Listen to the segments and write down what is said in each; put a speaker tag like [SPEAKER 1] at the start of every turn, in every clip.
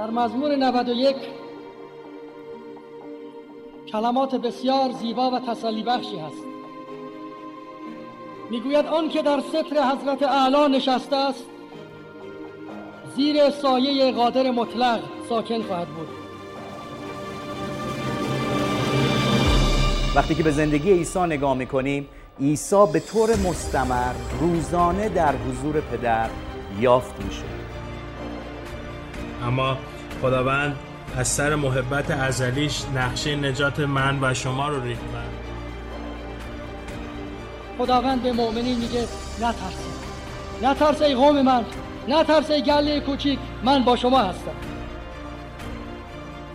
[SPEAKER 1] در مزمور 91 کلمات بسیار زیبا و تسلی بخشی هست. می‌گوید آن که در ستر حضرت اعلی نشسته است زیر سایه قادر مطلق ساکن خواهد بود.
[SPEAKER 2] وقتی که به زندگی عیسی نگاه می‌کنیم عیسی به طور مستمر روزانه در حضور پدر یافت میشه.
[SPEAKER 3] اما خداوند از سر محبت ازلیش نقشه نجات من و شما رو ریخت.
[SPEAKER 1] خداوند به مؤمنین میگه نترسید. نترس ای قوم من. نترس ای گله کوچیک. من با شما هستم.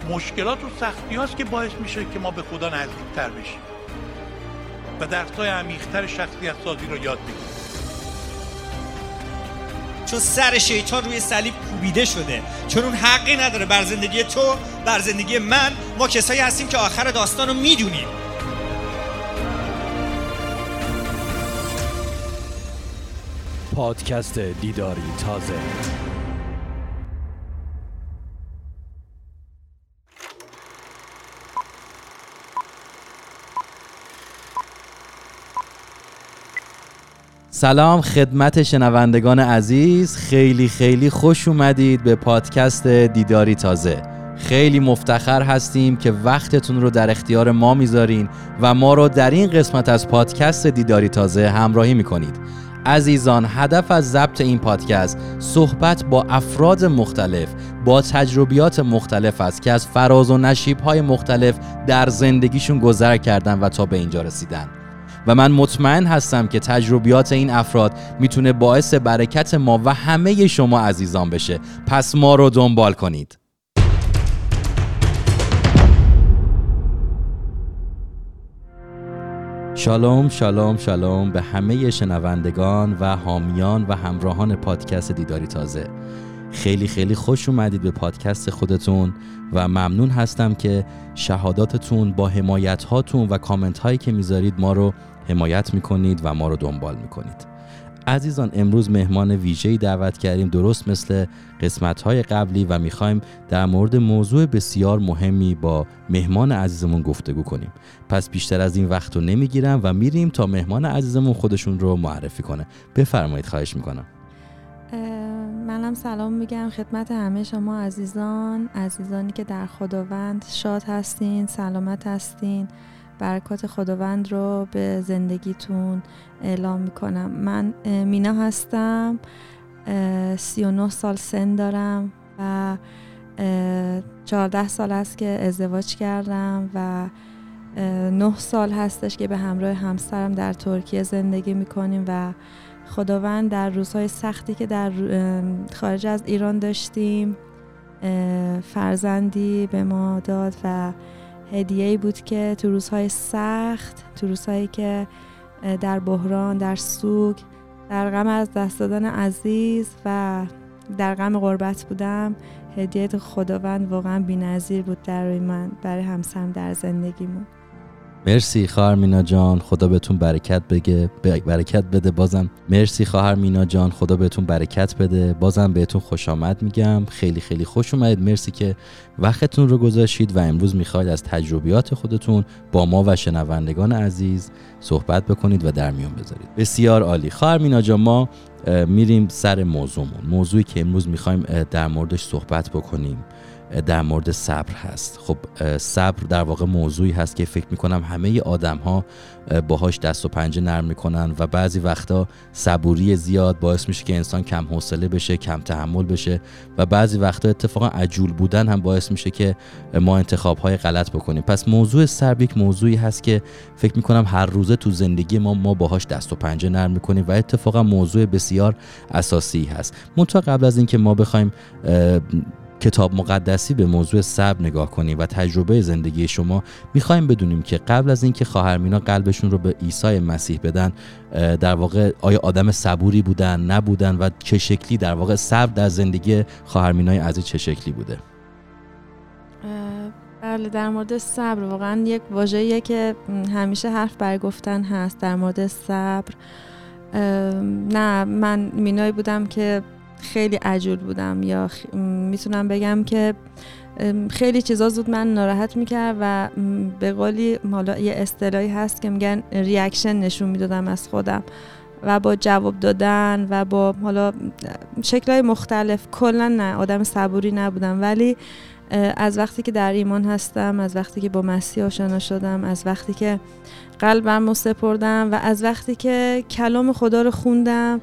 [SPEAKER 4] مشکلات و سختی هاست که باعث میشه که ما به خدا نزدیکتر بشیم و درسای عمیقتر شخصیت سازی رو یاد بگیریم.
[SPEAKER 5] چون سر شیطان روی صلیب کوبیده شده. چون اون حقی نداره بر زندگی تو بر زندگی من. ما کسایی هستیم که آخر داستان رو می‌دونیم.
[SPEAKER 6] پادکست دیداری تازه.
[SPEAKER 7] سلام خدمت شنوندگان عزیز. خیلی خیلی خوش اومدید به پادکست دیداری تازه. خیلی مفتخر هستیم که وقتتون رو در اختیار ما می‌ذارین و ما رو در این قسمت از پادکست دیداری تازه همراهی می‌کنید. عزیزان هدف از ضبط این پادکست صحبت با افراد مختلف با تجربیات مختلف است که از فراز و نشیب های مختلف در زندگیشون گذر کردن و تا به اینجا رسیدن. و من مطمئن هستم که تجربیات این افراد می‌تونه باعث برکت ما و همه شما عزیزان بشه. پس ما رو دنبال کنید. شالوم شالوم شالوم به همه شنوندگان و حامیان و همراهان پادکست دیداری تازه. خیلی خیلی خوش اومدید به پادکست خودتون و ممنون هستم که شهاداتتون با حمایت هاتون و کامنت هایی که می‌ذارید ما رو حمایت می‌کنید و ما رو دنبال می‌کنید. عزیزان امروز مهمان ویژه‌ای دعوت کردیم درست مثل قسمت‌های قبلی و می‌خوایم در مورد موضوع بسیار مهمی با مهمان عزیزمون گفتگو کنیم. پس بیشتر از این وقت رو نمی‌گیرم و میریم تا مهمان عزیزمون خودشون رو معرفی کنه. بفرمایید خواهش می‌کنم.
[SPEAKER 8] منم سلام میگم خدمت همه شما عزیزان عزیزانی که در خداوند شاد هستین سلامت هستین. برکات خداوند رو به زندگیتون اعلام می‌کنم. من مینا هستم سی و نه سال سن دارم و چهارده سال است که ازدواج کردم و نه سال هستش که به همراه همسرم در ترکیه زندگی می‌کنیم و خداوند در روزهای سختی که در خارج از ایران داشتیم فرزندی به ما داد و هدیه بود که تو روزهای سخت تو روزهایی که در بحران در سوگ در غم از دست دادن عزیز و در غم غربت بودم هدیه خداوند واقعا بی‌نظیر بود در من برای همسرم در زندگیمون.
[SPEAKER 7] مرسی خواهر مینا جان خدا بهتون برکت بگه برکت بده. بازم مرسی خواهر مینا جان خدا بهتون برکت بده. بازم بهتون خوش آمد میگم. خیلی خیلی خوش اومدید. مرسی که وقتتون رو گذاشتید و امروز می‌خواید از تجربیات خودتون با ما و شنوندگان عزیز صحبت بکنید و در میون بذارید. بسیار عالی. خواهر مینا جان ما میریم سر موضوعمون. موضوعی که امروز می‌خوایم در موردش صحبت بکنیم. در مورد صبر هست. خب صبر در واقع موضوعی هست که فکر می‌کنم همه آدم ها باهاش دست و پنجه نرم می‌کنن و بعضی وقتا صبوری زیاد باعث میشه که انسان کم حوصله بشه کم تحمل بشه و بعضی وقتا اتفاقا عجول بودن هم باعث میشه که ما انتخاب های غلط بکنیم. پس موضوع صبر یک موضوعی هست که فکر می‌کنم هر روزه تو زندگی ما ما باهاش دست و پنجه نرم می‌کنیم و اتفاقا موضوع بسیار اساسی هست. منتها قبل از اینکه ما بخوایم کتاب مقدسی به موضوع صبر نگاه کنیم و تجربه زندگی شما می‌خوایم بدونیم که قبل از اینکه خواهر مینا قلبشون رو به عیسی مسیح بدن در واقع آیا آدم صبوری بودن نبودن و چه شکلی در واقع صبر در زندگی خواهر مینای عزیز چه شکلی بوده؟
[SPEAKER 8] بله در مورد صبر واقعا یک واژه‌ایه که همیشه حرف برگفتن هست در مورد صبر. نه من مینایی بودم که خیلی عجول بودم یا می‌تونم بگم که خیلی چیزا زود من ناراحت می‌کرد و به قولی حالا یه اصطلاحی هست که میگن ریاکشن نشون می‌دادم از خودم و با جواب دادن و با حالا شکلهای مختلف. کلا نه آدم صبوری نبودم. ولی از وقتی که در ایمان هستم از وقتی که با مسیح آشنا شدم از وقتی که قلبم رو سپردم و از وقتی که کلام خدا رو خوندم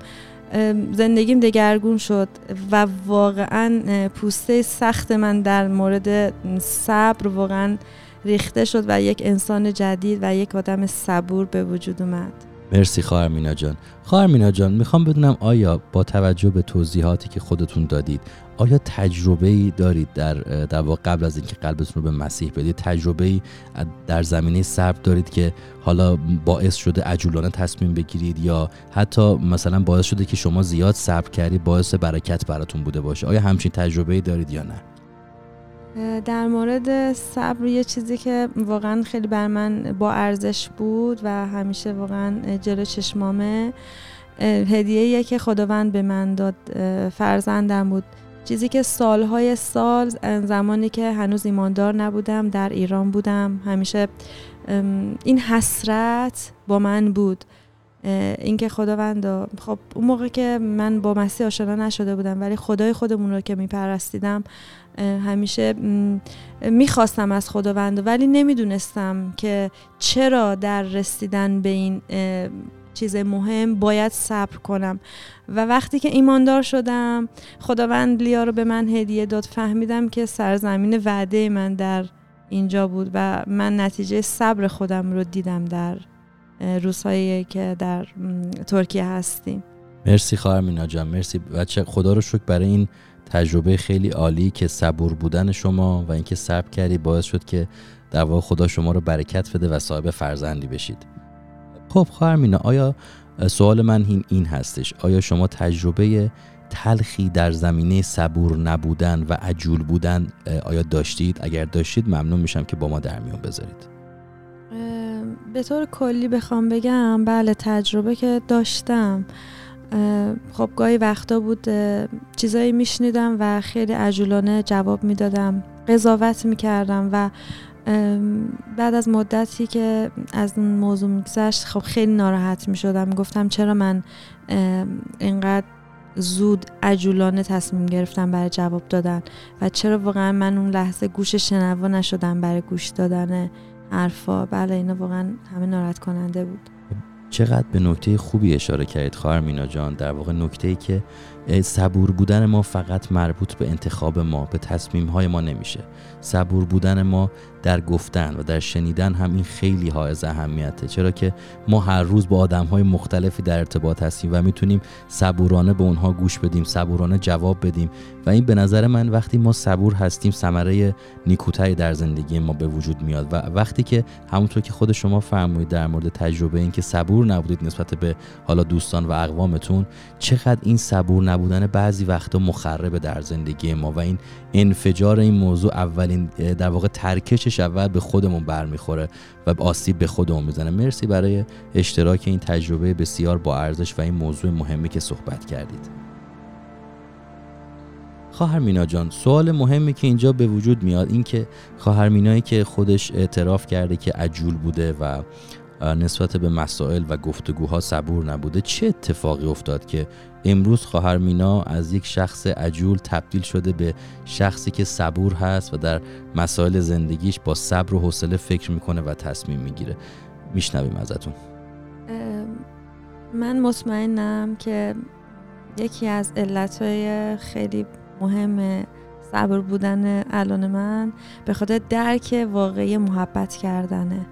[SPEAKER 8] زندگیم دگرگون شد و واقعا پوسته سخت من در مورد صبر واقعا ریخته شد و یک انسان جدید و یک آدم صبور به وجود اومد.
[SPEAKER 7] مرسی خواهر مینا جان. خواهر مینا جان می‌خوام بدونم آیا با توجه به توضیحاتی که خودتون دادید آیا تجربه ای دارید در در واقع قبل از اینکه قلبتون رو به مسیح بدید تجربه ای در زمینه صبر دارید که حالا باعث شده عجولانه تصمیم بگیرید یا حتی مثلا باعث شده که شما زیاد صبر کردید باعث برکت براتون بوده باشه؟ آیا همچین تجربه ای دارید یا نه؟
[SPEAKER 8] در مورد صبر یه چیزی که واقعا خیلی بر من با ارزش بود و همیشه واقعا جلو چشمامه هدیه که خداوند به من داد فرزندم بود. چیزی که سالهای سال زمانی که هنوز ایماندار نبودم در ایران بودم. همیشه این حسرت با من بود. اینکه خداوند خب اون موقع که من با مسیح آشنا نشده بودم ولی خدای خودمون رو که میپرستیدم همیشه می‌خواستم از خداوند ولی نمی‌دونستم که چرا در رسیدن به این چیز مهم باید صبر کنم. و وقتی که ایماندار شدم خداوند لیا رو به من هدیه داد. فهمیدم که سرزمین وعده من در اینجا بود و من نتیجه صبر خودم رو دیدم در روزهایی که در ترکیه هستیم.
[SPEAKER 7] مرسی خواهر مینا جان. مرسی. بچه خدا رو شکر برای این تجربه خیلی عالی که صبور بودن شما و اینکه صبر کردی باعث شد که در واقع خدا شما رو برکت بده و صاحب فرزندی بشید. خب خواهر مینا آیا سوال من این این هستش آیا شما تجربه تلخی در زمینه صبور نبودن و عجول بودن آیا داشتید؟ اگر داشتید ممنون میشم که با ما در میون بذارید.
[SPEAKER 8] به طور کلی بخوام بگم بله تجربه که داشتم. خب گاهی وقتا بود چیزایی میشنیدم و خیلی عجولانه جواب می‌دادم قضاوت می‌کردم و بعد از مدتی که از این موضوع میگذشت خب خیلی ناراحت می‌شدم. گفتم چرا من اینقدر زود عجولانه تصمیم گرفتم برای جواب دادن و چرا واقعا من اون لحظه گوش شنوا نشدم برای گوش دادن حرفا؟ بله اینا واقعا همه ناراحت کننده بود.
[SPEAKER 7] چقدر به نکته خوبی اشاره کردید خواهر مینا جان. در واقع نکته ای که صبور بودن ما فقط مربوط به انتخاب ما به تصمیم های ما نمیشه. صبور بودن ما در گفتن و در شنیدن هم این خیلی حائز اهمیته. چرا که ما هر روز با آدم های مختلفی در ارتباط هستیم و می‌تونیم صبورانه به اونها گوش بدیم صبورانه جواب بدیم و این به نظر من وقتی ما صبور هستیم ثمره نیکوتری در زندگی ما به وجود میاد و وقتی که همونطور که خود شما فرمودید در مورد تجربه این که صبور نبودید نسبت به حالا دوستان و اقوامتون چقدر این صبور نبودن بعضی وقتا مخربه در زندگی ما و این انفجار این موضوع اولین در واقع ترکشش اول به خودمون برمیخوره و آسیب به خودمون می‌زنه. مرسی برای اشتراک این تجربه بسیار با ارزش و این موضوع مهمی که صحبت کردید. خواهر مینا جان سوال مهمی که اینجا به وجود میاد این که خواهر مینایی که خودش اعتراف کرده که عجول بوده و نسبت به مسائل و گفتگوها صبور نبوده چه اتفاقی افتاد که امروز خواهر مینا از یک شخص عجول تبدیل شده به شخصی که صبور هست و در مسائل زندگیش با صبر و حوصله فکر می‌کنه و تصمیم می‌گیره؟ میشنویم ازتون.
[SPEAKER 8] من مطمئنم که یکی از علتهای خیلی مهم صبر بودن الان من به خاطر درک واقعی محبت کردنه.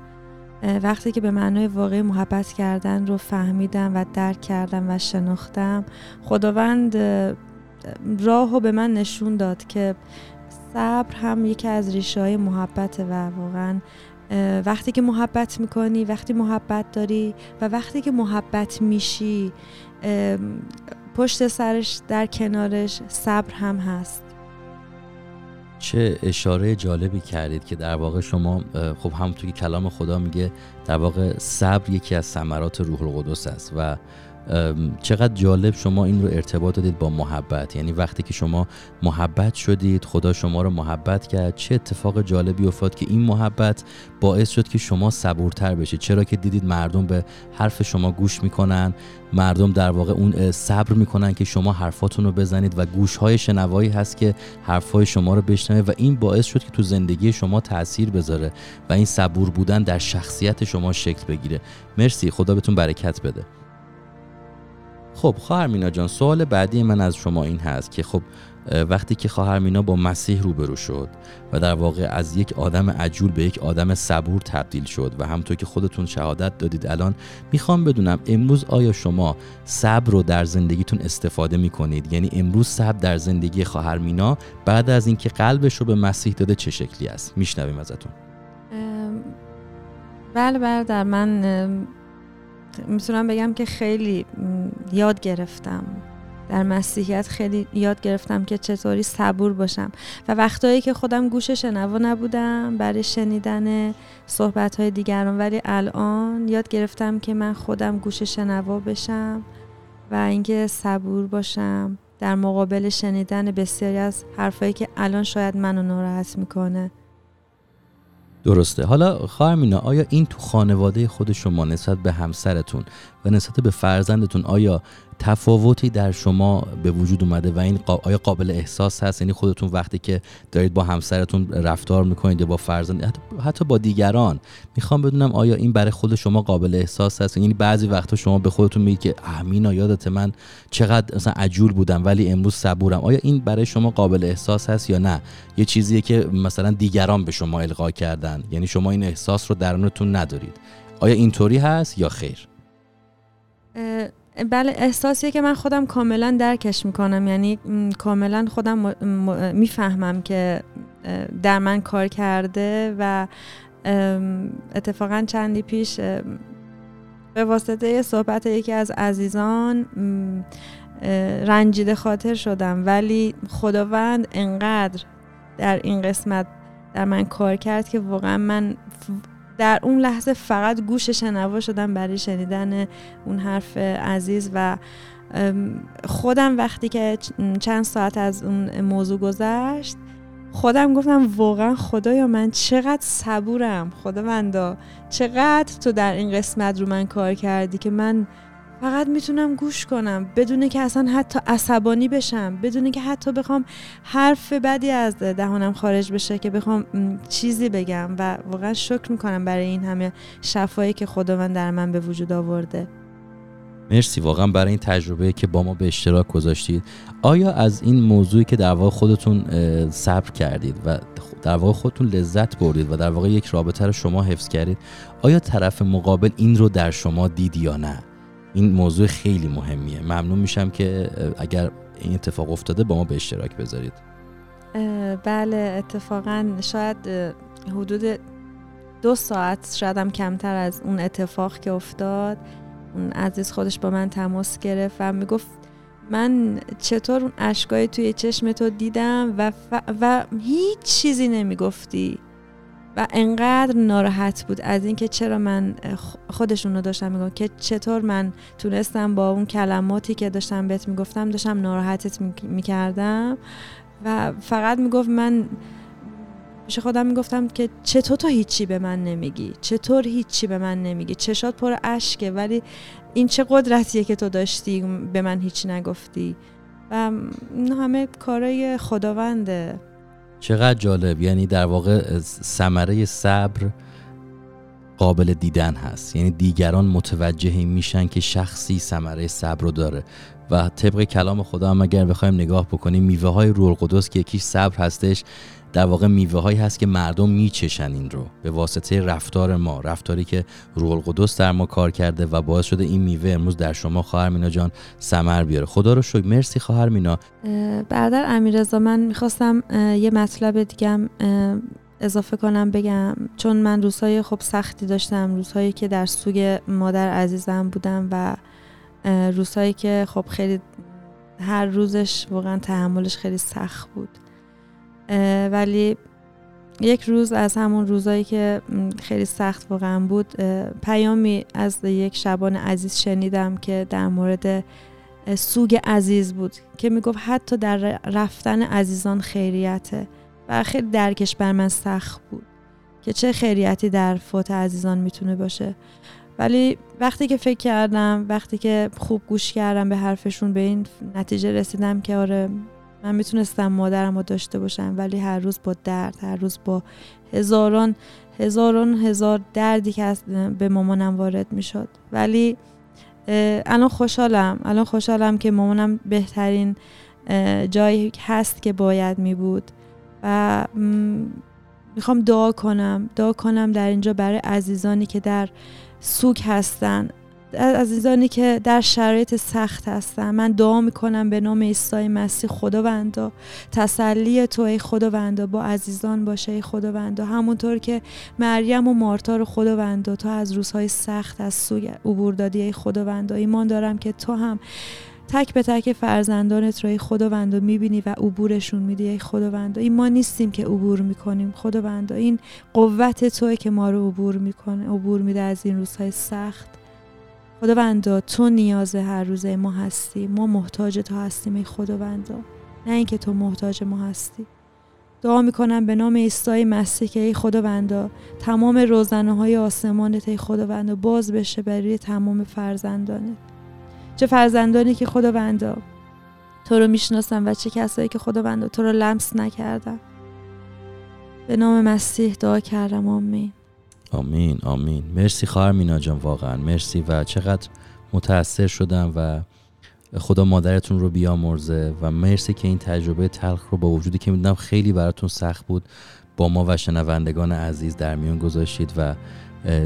[SPEAKER 8] وقتی که به معنای واقعی محبت کردن رو فهمیدم و درک کردم و شناختم خداوند راه رو به من نشون داد که صبر هم یکی از ریشه های محبت و واقعا وقتی که محبت می‌کنی وقتی محبت داری و وقتی که محبت میشی پشت سرش در کنارش صبر هم هست.
[SPEAKER 7] چه اشاره جالبی کردید که در واقع شما خب همونطور که کلام خدا میگه در واقع صبر یکی از ثمرات روح القدس است و چقدر جالب شما این رو ارتباط دادید با محبت. یعنی وقتی که شما محبت شدید خدا شما رو محبت کرد چه اتفاق جالبی افتاد که این محبت باعث شد که شما صبورتر بشید. چرا که دیدید مردم به حرف شما گوش می‌کنن مردم در واقع اون صبر می‌کنن که شما حرفاتون رو بزنید و گوش های شنوایی هست که حرفهای شما رو بشنوه و این باعث شد که تو زندگی شما تاثیر بذاره و این صبور بودن در شخصیت شما شکل بگیره. مرسی. خدا بهتون برکت بده. خب خواهر مینا جان سوال بعدی من از شما این هست که خب وقتی که خواهر مینا با مسیح روبرو شد و در واقع از یک آدم عجول به یک آدم صبور تبدیل شد و همطور که خودتون شهادت دادید الان می‌خوام بدونم امروز آیا شما صبر رو در زندگیتون استفاده می‌کنید؟ یعنی امروز صبر در زندگی خواهر مینا بعد از اینکه قلبش رو به مسیح داده چه شکلی است؟ میشنویم ازتون.
[SPEAKER 8] بله برادر من می‌تونم بگم که خیلی یاد گرفتم. در مسیحیت خیلی یاد گرفتم که چطوری صبور باشم. و وقتایی که خودم گوش شنوا نبودم برای شنیدن صحبت های دیگران. ولی الان یاد گرفتم که من خودم گوش شنوا بشم و اینکه صبور باشم در مقابل شنیدن بسیاری از حرفایی که الان شاید منو ناراحت می‌کنه.
[SPEAKER 7] درسته. حالا خواهر آیا این تو خانواده خود شما نسبت به همسرتون و نسبت به فرزندتون آیا تفاوتی در شما به وجود اومده و این آیا قابل احساس هست؟ یعنی خودتون وقتی که دارید با همسرتون رفتار می‌کنید یا با فرزند حتی, با دیگران می‌خوام بدونم آیا این برای خود شما قابل احساس هست؟ یعنی بعضی وقتا شما به خودتون میگید که امینا یادت من چقدر مثلا عجول بودم ولی امروز صبورم. آیا این برای شما قابل احساس هست یا نه؟ یه چیزیه که مثلا دیگران به شما القا کردن. یعنی شما این احساس رو درونتون ندارید. آیا اینطوری هست یا خیر؟
[SPEAKER 8] بله احساسیه که من خودم کاملا درکش می‌کنم. یعنی کاملا خودم می‌فهمم که در من کار کرده و اتفاقا چندی پیش به واسطه صحبت یکی از عزیزان رنجیده خاطر شدم. ولی خداوند انقدر در این قسمت در من کار کرد که واقعا من در اون لحظه فقط گوش شنوا شدم برای شنیدن اون حرف عزیز و خودم وقتی که چند ساعت از اون موضوع گذشت خودم گفتم واقعا خدایا من چقدر صبورم خداوندا چقدر تو در این قسمت رو من کار کردی که من فقط می‌تونم گوش کنم بدون که اصلا حتی عصبانی بشم بدون که حتی بخوام حرف بدی از دهانم خارج بشه که بخوام چیزی بگم. و واقعا شکر می‌کنم برای این همه شفایی که خداوند در من به وجود آورده.
[SPEAKER 7] مرسی واقعا برای این تجربه که با ما به اشتراک گذاشتید. آیا از این موضوعی که در واقع خودتون صبر کردید و در واقع خودتون لذت بردید و در واقع یک رابطه رو شما حفظ کردید آیا طرف مقابل این رو در شما دید یا نه؟ این موضوع خیلی مهمیه. ممنون میشم که اگر این اتفاق افتاده با ما به اشتراک بذارید.
[SPEAKER 8] بله اتفاقا شاید حدود دو ساعت شاید هم کمتر از اون اتفاق که افتاد. اون عزیز خودش با من تماس گرفت و می‌گفت من چطور اون اشکای توی چشم تو دیدم و, و هیچ چیزی نمی‌گفتی؟ و انقدر ناراحت بود از اینکه چرا من خودشون رو داشتم میگم که چطور من تونستم با اون کلماتی که داشتم بهت می‌گفتم داشتم ناراحتت می‌کردم و فقط می‌گفت من پیش خودم می‌گفتم که چطور تو هیچی به من نمیگی؟ چطور هیچی به من نمیگی؟ چشات پر اشکه ولی این چه قدرتیه که تو داشتی به من هیچی نگفتی؟ و همه کارای خداونده.
[SPEAKER 7] چقدر جالب. یعنی در واقع ثمره صبر قابل دیدن هست. یعنی دیگران متوجه میشن که شخصی ثمره صبر رو داره. و طبق کلام خدا هم اگر بخوایم نگاه بکنیم میوه های روح القدس که یکیش صبر هستش در واقع میوه هایی هست که مردم میچشن این رو به واسطه رفتار ما رفتاری که روح القدس در ما کار کرده و باعث شده این میوه امروز در شما خواهر مینا جان سمر بیاره. خدا رو شکر. مرسی خواهر مینا.
[SPEAKER 8] برادر امیرزا من می‌خواستم یه مطلب دیگه اضافه کنم بگم. چون من روزهای خب سختی داشتم روزهایی که در سوگ مادر عزیزم بودم و روزهایی که خب خیلی هر روزش واقعا تحملش خیلی سخت بود. ولی یک روز از همون روزایی که خیلی سخت واقعا بود پیامی از یک شبان عزیز شنیدم که در مورد سوگ عزیز بود که می‌گفت حتی در رفتن عزیزان خیریته و خیلی درکش بر من سخت بود که چه خیریتی در فوت عزیزان می‌تونه باشه. ولی وقتی که فکر کردم وقتی که خوب گوش کردم به حرفشون به این نتیجه رسیدم که آره من می‌تونستم مادرم رو داشته باشم ولی هر روز با درد هر روز با هزاران هزاران هزار دردی که به مامانم وارد می‌شد. ولی الان خوشحالم الان خوشحالم که مامانم بهترین جایی هست که باید می بود. و می‌خوام دعا کنم دعا کنم در اینجا برای عزیزانی که در سوک هستن. عزیزانی که در شرایط سخت هستن من دعا می‌کنم به نام عیسی مسیح خداوندا تسلی تو ای خداوندا با عزیزان باشه ای خداوندا همونطور که مریم و مارتا رو خداوندا تو از روزهای سخت از سوی عبور دادی ای خداوندا ایمان دارم که تو هم تک به تک فرزندانت رو ای خداوندا می‌بینی و عبورشون میدی ای خداوندا این ما نیستیم که عبور می‌کنیم خداوندا این قوت توی که ما رو عبور می‌کنه عبور میده از این روزهای سخت. خداوندا تو نیاز هر روزه ما هستی. ما محتاج تو هستیم ای خداوندا. نه اینکه تو محتاج ما هستی. دعا می‌کنم به نام عیسی مسیح که ای خداوندا تمام روزنه های آسمانت ای خداوندا باز بشه برای تمام فرزندانت. چه فرزندانی که خداوندا تو رو می‌شناسن و چه کسایی که خداوندا تو رو لمس نکردن به نام مسیح دعا کردم. آمین.
[SPEAKER 7] آمین آمین. مرسی خواهر مینا جان واقعا. مرسی و چقدر متاثر شدم و خدا مادرتون رو بیامرزه و مرسی که این تجربه تلخ رو با وجودی که می‌دونم خیلی براتون سخت بود با ما و شنوندگان عزیز در میون گذاشتید و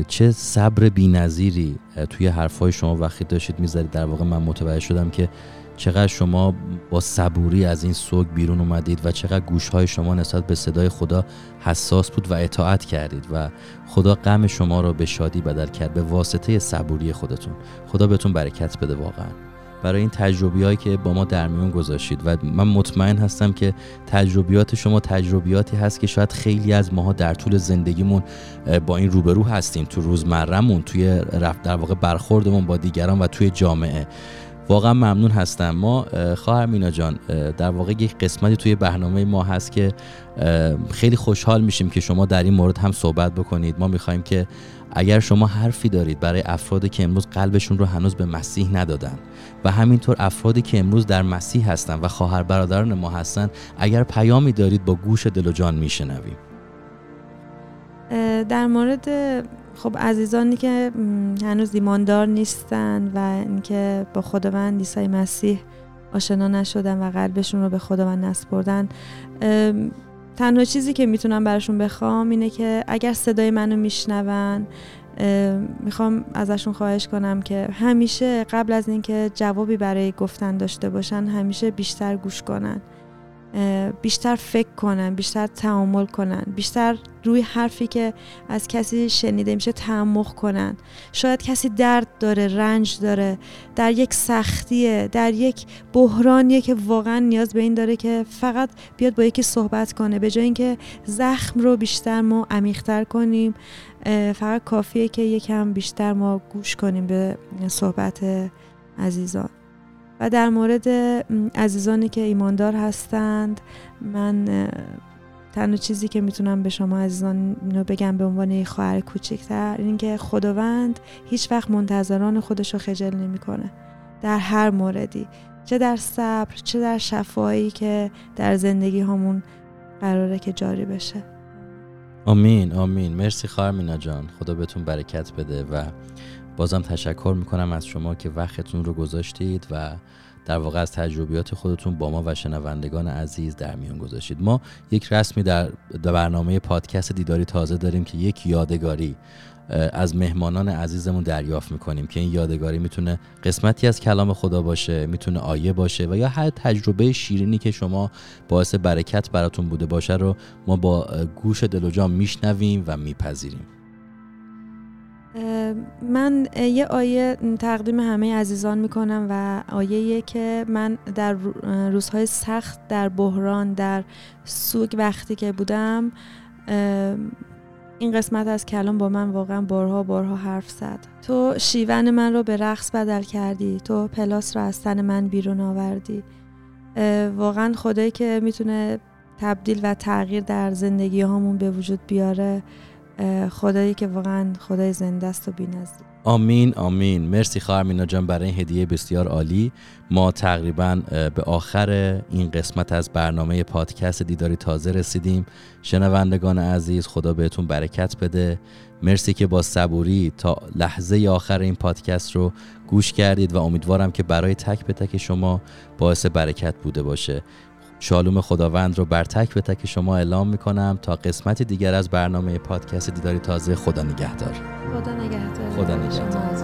[SPEAKER 7] چه صبر بینظیری توی حرفهای شما وقتی داشتید می‌ذارید در واقع من متوجه شدم که چقدر شما با صبوری از این سوگ بیرون اومدید و چقدر گوشهای شما نسبت به صدای خدا حساس بود و اطاعت کردید و خدا غم شما را به شادی بدل کرد به واسطه صبوری خودتون. خدا بهتون برکت بده واقعا. برای این تجربی هایی که با ما در میون گذاشتید. و من مطمئن هستم که تجربیات شما تجربیاتی هست که شاید خیلی از ماها در طول زندگیمون با این روبرو هستیم. تو روزمرهمون توی رفت در واقع برخوردمون با دیگران و توی جامعه. واقعا ممنون هستم. ما خواهر مینا جان در واقع یک قسمتی توی برنامه ما هست که خیلی خوشحال میشیم که شما در این مورد هم صحبت بکنید. ما می‌خوایم که اگر شما حرفی دارید برای افرادی که امروز قلبشون رو هنوز به مسیح ندادن و همینطور افرادی که امروز در مسیح هستن و خواهر برادران ما هستن اگر پیامی دارید با گوش دل و جان میشنویم.
[SPEAKER 8] در مورد خب عزیزانی که هنوز ایماندار نیستن و اینکه با خداوند عیسی مسیح آشنا نشدن و قلبشون رو به خداوند نسپردن تنها چیزی که می‌تونم براشون بخوام اینه که اگر صدای منو میشنون می‌خوام ازشون خواهش کنم که همیشه قبل از اینکه جوابی برای گفتن داشته باشن همیشه بیشتر گوش کنن. بیشتر فکر کنن بیشتر تعامل کنن بیشتر روی حرفی که از کسی شنیده میشه تعمق کنن. شاید کسی درد داره رنج داره در یک سختیه در یک بحرانیه که واقعا نیاز به این داره که فقط بیاد با یکی صحبت کنه. به جای اینکه زخم رو بیشتر ما عمیقتر کنیم فقط کافیه که یکم بیشتر ما گوش کنیم به صحبت عزیزان. و در مورد عزیزانی که ایماندار هستند من تنها چیزی که می‌تونم به شما عزیزان رو بگم به عنوان خواهر کوچکتر این که خداوند هیچ وقت منتظران خودش رو خجل نمی‌کنه. در هر موردی. چه در صبر چه در شفایی که در زندگی همون قراره که جاری بشه.
[SPEAKER 7] آمین آمین. مرسی خواهر جان. خدا بهتون برکت بده و بازم تشکر می‌کنم از شما که وقتتون رو گذاشتید و در واقع از تجربیات خودتون با ما و شنوندگان عزیز در میان گذاشتید. ما یک رسمی در برنامه پادکست دیداری تازه داریم که یک یادگاری از مهمانان عزیزمون دریافت می‌کنیم که این یادگاری می‌تونه قسمتی از کلام خدا باشه می‌تونه آیه باشه و یا هر تجربه شیرینی که شما باعث برکت براتون بوده باشه رو ما با گوش دل و جان میشنویم و میپذیریم.
[SPEAKER 8] من یه آیه تقدیم همه عزیزان می‌کنم و آیه که من در روزهای سخت در بحران در سوگ وقتی که بودم این قسمت از کلام با من واقعا بارها بارها حرف زد. تو شیون من رو به رقص بدل کردی تو پلاس رو از تن من بیرون آوردی. واقعا خدایی که می‌تونه تبدیل و تغییر در زندگی هامون به وجود بیاره. خدایی که واقعا خدای زنده است و بی‌نظیر
[SPEAKER 7] آمین آمین. مرسی خواهر مینا جان برای این هدیه بسیار عالی. ما تقریبا به آخر این قسمت از برنامه پادکست دیداری تازه رسیدیم. شنوندگان عزیز خدا بهتون برکت بده. مرسی که با صبوری تا لحظه آخر این پادکست رو گوش کردید و امیدوارم که برای تک به تک شما باعث برکت بوده باشه. شالوم خداوند رو بر تک به تک شما اعلام می‌کنم تا قسمت دیگر از برنامه پادکست دیداری تازه خدا نگهدار.
[SPEAKER 8] خدا نگهدار.
[SPEAKER 7] خدا نگهدار.